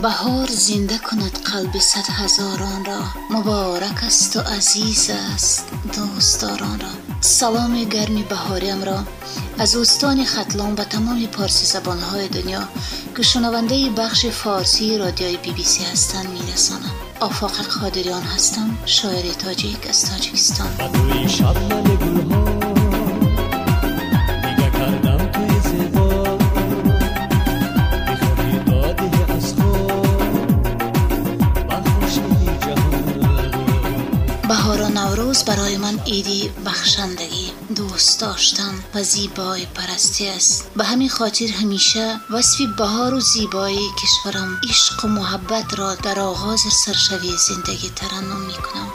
بهار زنده کند قلب صد هزاران را. مبارک است و عزیز است دوستداران را. سلام گرمی بهاریم را. از اوستان ختلان به تمام پارسی زبانهای دنیا که شنونده بخش فارسی رادیوی بی بی سی هستند میرسانم. آفاق قادریان هستم شاعر تاجیک از تاجیکستان. نوروز برای من ایدی بخشندگی. دوست داشتن و زیبای پرستی است. به همین خاطر همیشه وصف بهار و زیبایی کشورم عشق و محبت را در آغاز سرشوی زندگی ترنم می کنم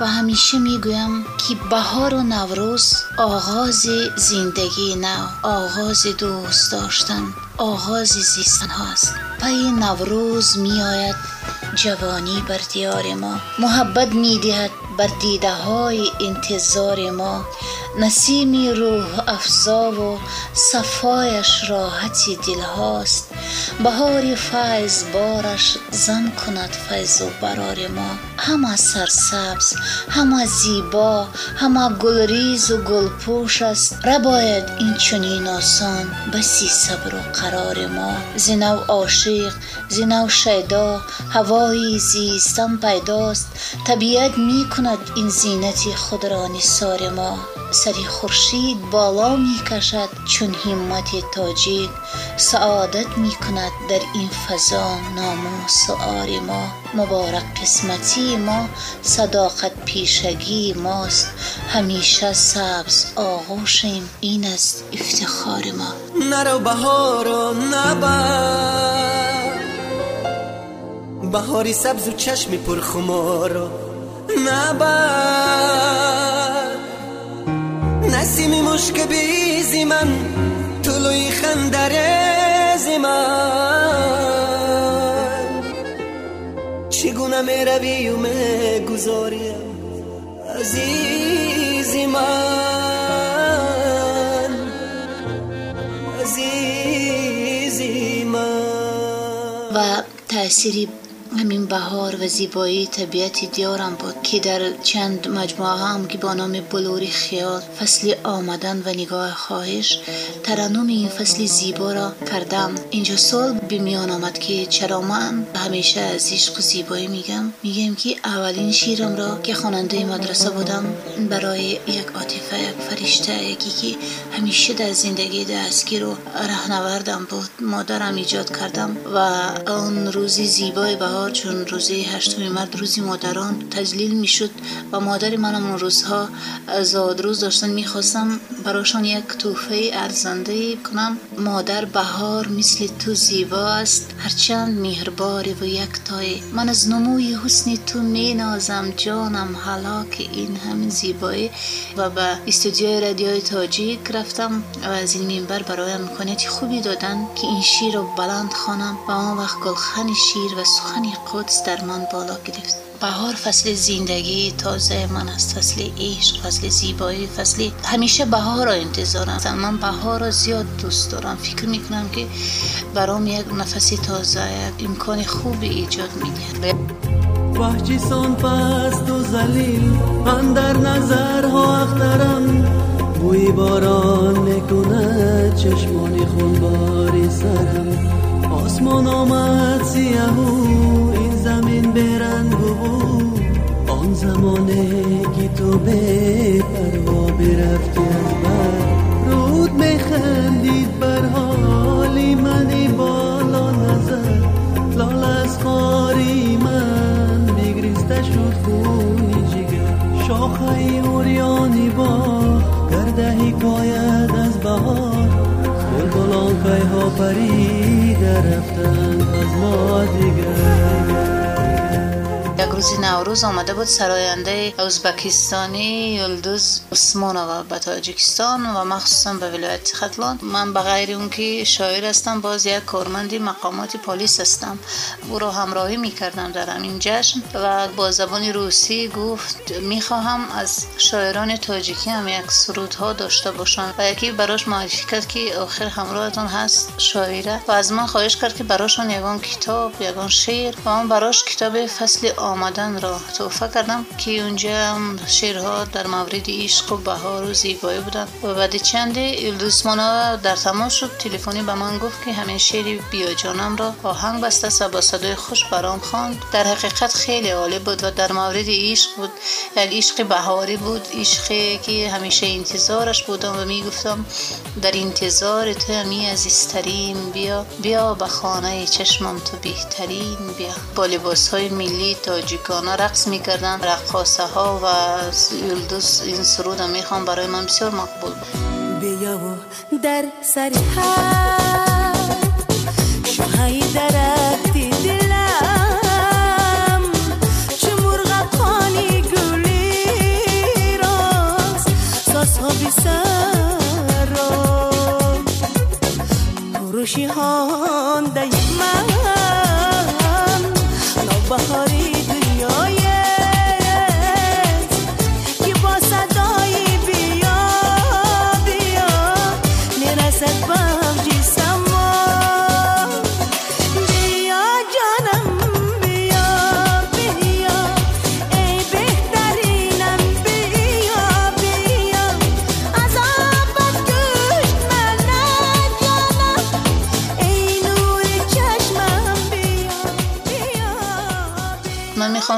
و همیشه می گویم که بهار و نوروز آغاز زندگی نو آغاز دوست داشتن آغاز زیستن هاست پی نوروز می آید جوانی بر دیار ما. محبت می دهد بر دیده های انتظار ما. نسیمی روح افزا و صفایش راحتی دل هاست. بهار فیض بارش زن کند فیض و برار ما. همه سرسبز همه زیبا همه گلریز و گلپوش است. رباید این چنین آسان بسی صبر و قرار ما. زنو عاشق زنو شیدا هوایی زیستن پیداست. طبیعت می کند این زینت خود را نثار ما. سری خورشید بالا می کشد چون همت تاجیک سعادت می کند در این فضا. ناموس و آر ما مبارک قسمتی ما صداقت پیشگی ماست. همیشه سبز آغوشیم این است افتخار ما. نرو بهارو نبر بهاری سبز و چشم پرخمارو نبر نسیمی مشک بیزی من طلوی خندرزی من چگونه می روی و می گذاریم عزیزی من؟ عزیزی من. و تأثیری همین بهار و زیبایی طبیعت دیارم بود که در چند مجموعه هم که با نام بلوری خیال فصل آمدن و نگاه خواهش ترنم این فصل زیبا را کردم. اینجا سال به آمد که چرا من همیشه از عشق و زیبایی میگم؟ میگم که اولین شیرم را که خواننده مدرسه بودم برای یک عاطفه یک فرشته یکی که همیشه در زندگی دستگیر و رهنوردم بود مادرم ایجاد کردم و آن روزی زیبای بهار چون روزی هشتم مرد روزی مادران تجلیل می‌شد و مادر منم اون روزها زاد روز داشتن می‌خواستم براشان یک توفه ارزنده کنم. مادر بهار مثل تو زیبا است هرچند مهرباری و یک تای من از نموی حسن تو می نازم جانم حالا که این همین زیبایی. و به استودیوی رادیوی تاجیک رفتم و از این منبر برایم امکانیت خوبی دادن که این شیر رو بلند خانم و آن وقت گلخن شیر و سخن قدس در من بالا گرفت. بهار فصل زندگی تازه من است. فصل عشق فصل زیبایی فصل همیشه بهار را انتظارم من بهار را زیاد دوست دارم. فکر می‌کنم که برام یک نفسی تازه یک امکان خوبی ایجاد میده وحشی سان پست و زلیل من در نظرها اخترم. بوی باران می‌کنه چشمان خونباری سرم. آسمان آمد سیهو زمین برنگ بود آن زمانه که تو به پروا برفتی از بر. رود میخندید بر حالی منی بالا نظر. لال از خاری من بگریسته شد خونی جگر. شاخه اوریانی با گرده حکایت از بهار. بلبلان که ها پریده رفتن از ما دیگر. روز نوروز آمده بود سراینده ازبکستانی یلدوز عثمانова به تاجیکستان و مخصوصا به ولایت ختلان. من به غیر اون که شاعر هستم باز یک کارمند مقامات پلیس هستم. او را همراهی می‌کردم در همین جشن و با زبان روسی گفت می‌خواهم از شاعران تاجیکی هم یک سرودها داشته باشم و یکی براش معرفی کرد که آخر همراهتون هست شاعره و از من خواهش کرد که براشون یگان کتاب یگان شعر و من براش کتاب فصل آمد آمدن را توفه کردم که اونجا هم شعرها در مورد عشق و بهار و زیبایی بودن. و بعد چند ایلدوسمانا در تماس شد. تلفنی به من گفت که همین شعر بیا جانم را آهنگ بسته و با صدای خوش برام خواند. در حقیقت خیلی عالی بود و در مورد عشق بود. یک عشق بهاری بود. عشقی که همیشه انتظارش بودم و می‌گفتم در انتظار تو همی عزیزترین بیا. بیا به خانه چشمم تو بهترین بیا. با لباس های ملی تاجیکانه رقص می‌کردن رقاصه ها و یلدوز این سرود می‌خوام برای من بسیار مقبول. بود بیا و در سر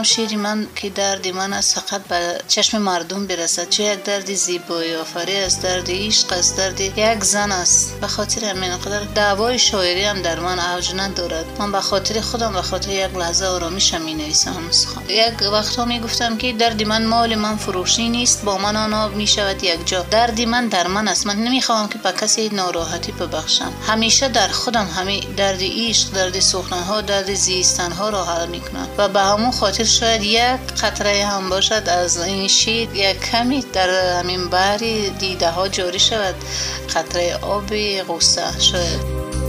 می‌خوام شیری من که درد من از فقط به چشم مردم برسد. چه یک درد زیبایی آفری از درد عشق از درد یک زن است. به خاطر همین قدر دعوای شاعری هم در من اوج ندارد من به خاطر خودم به خاطر یک لحظه آرامش می نویسم یک وقتا می گفتم که درد من مال من فروشی نیست با من آن می شود یک جا. دردی من در من است. من نمی‌خوام که به کسی ناراحتی ببخشم. همیشه در خودم همه درد عشق درد سخنه ها درد زیستن ها را حل می‌کنم و به همون خاطر شاید یک قطره هم باشد از این شید یک کمی در همین بحری دیده ها جاری شود. قطره آب غصه شاید.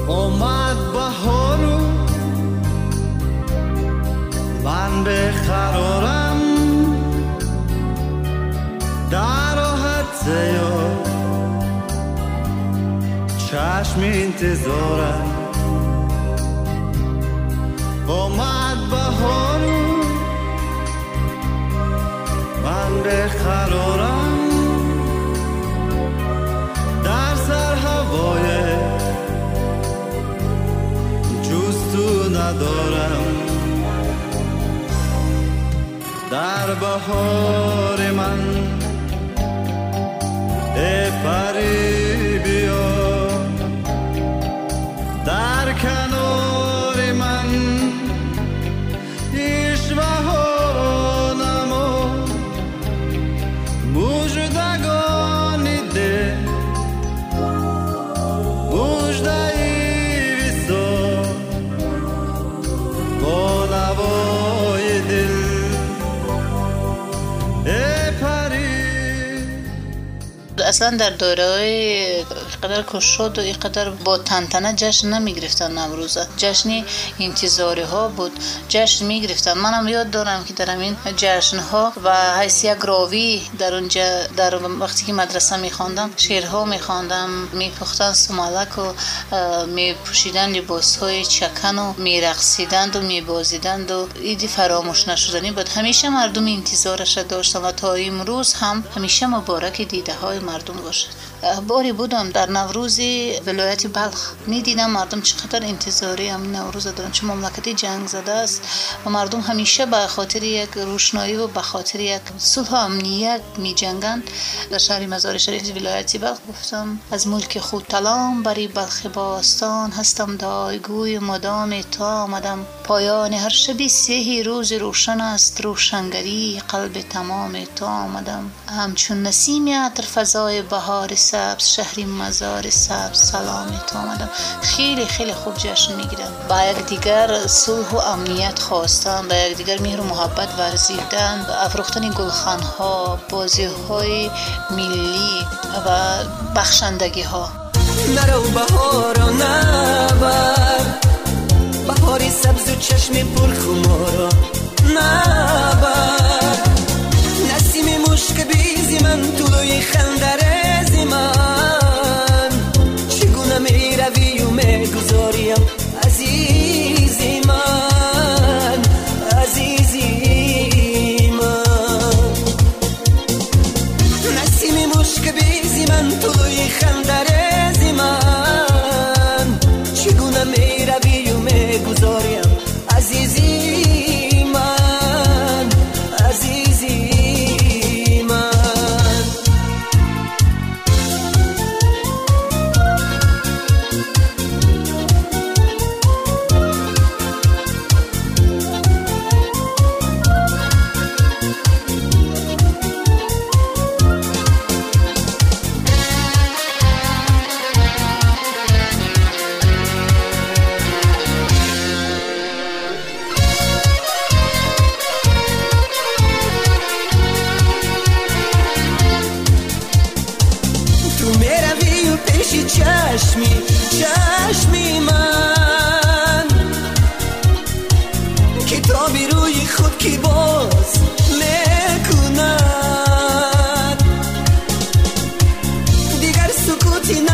آمد بهارو به قرارم. در راحت زیاد چشم انتظارم. آمد بهارو. به قرارم در سر هوای جستو ندارم. در بهار من ای اصلا در قدر کشود و اینقدر با تنتنه جشن نمی گرفتن نوروزه جشن انتظاری ها بود. جشن می گرفتن منم یاد دارم که در این جشن ها و حیث یک راوی در اونجا در وقتی که مدرسه می خواندم شیرها می خواندم می پختن سمالک و می پوشیدن لباس های چکن و می رقصیدند و می بازیدند و ایدی فراموش نشدنی بود. همیشه مردم انتظارش داشتن و تا امروز هم همیشه مبارک دیده های مردم باشد. باری بودم در نوروز ولایت بلخ. می دیدم مردم چقدر انتظاری هم نوروز دارن. چه مملکتی جنگ زده است و مردم همیشه به خاطر یک روشنایی و به خاطر یک صلح امنیت می جنگند در شهر مزار شریف ولایت بلخ گفتم از ملک خود تلام بری بلخ باستان هستم دایگوی مدام تا آمدم. پایان هر شبی سهی روز روشن است روشنگری قلب تمام تا آمدم. همچون نسیم عطر فضای بهار سبز شهری مزار سبز سلام تو آمدم. خیلی خیلی خوب جشن می‌گیرن با یک دیگر صلح و امنیت خواستن با یک دیگر مهر و محبت ورزیدن افروختن گلخان ها بازی های ملی و بخشندگی ها نرو بهار نبر بهاری سبز و چشم پر خمارا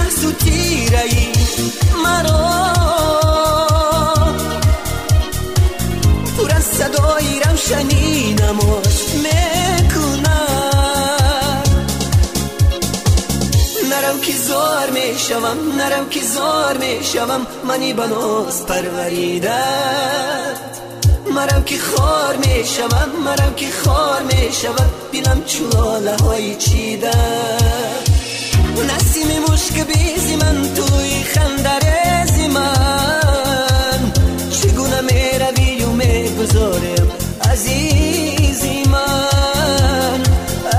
سکوتی نحس و تیرهی مرا پر از صدای روشنی نماز می‌کند نرم که زار می شوم نرم که زار می شوم منی بناز پروریدت مرم که خار می شوم مرم که خار می شود بینم چلاله های چیده نسیم مشک بیزی من توی خندرزی من چگونه می روی و می گذارم عزیزی من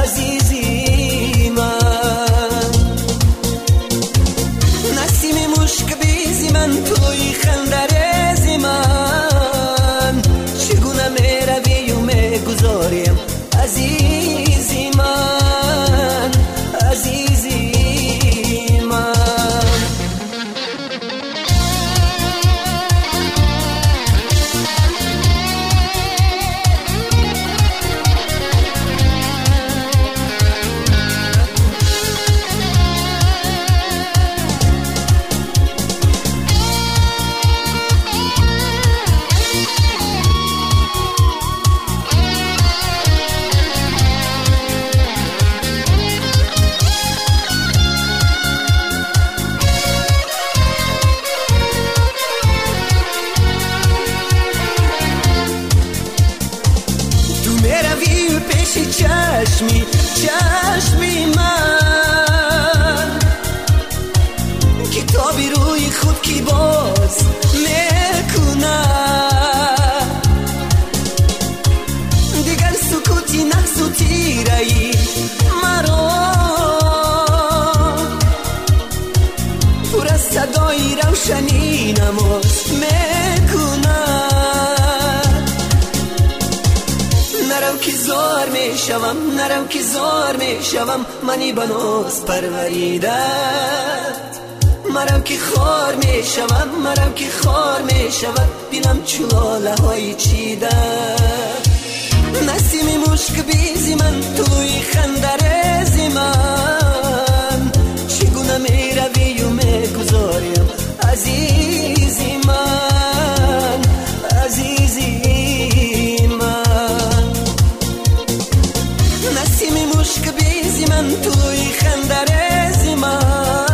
عزیزی من. نسیم مشک بیزی من توی خندرزی من چگونه می روی و می گذاریم عزیزی тоби рӯи худ ки боз мекунад дигар сукути нағзу тираи маро. Пур аз садои равшани намоз мекунад нарав ки зор мешавам нарав ки зор мешавам мани ба ноз парваридат. مرم که خار می شود مرم که خار می شود. بینم چلاله های چیده. نسیم مشک بیزی من توی خندرزی من چگونه می روی و می گذاریم عزیزی من؟ عزیزی من. نسیم مشک بیزی من توی خندرزی من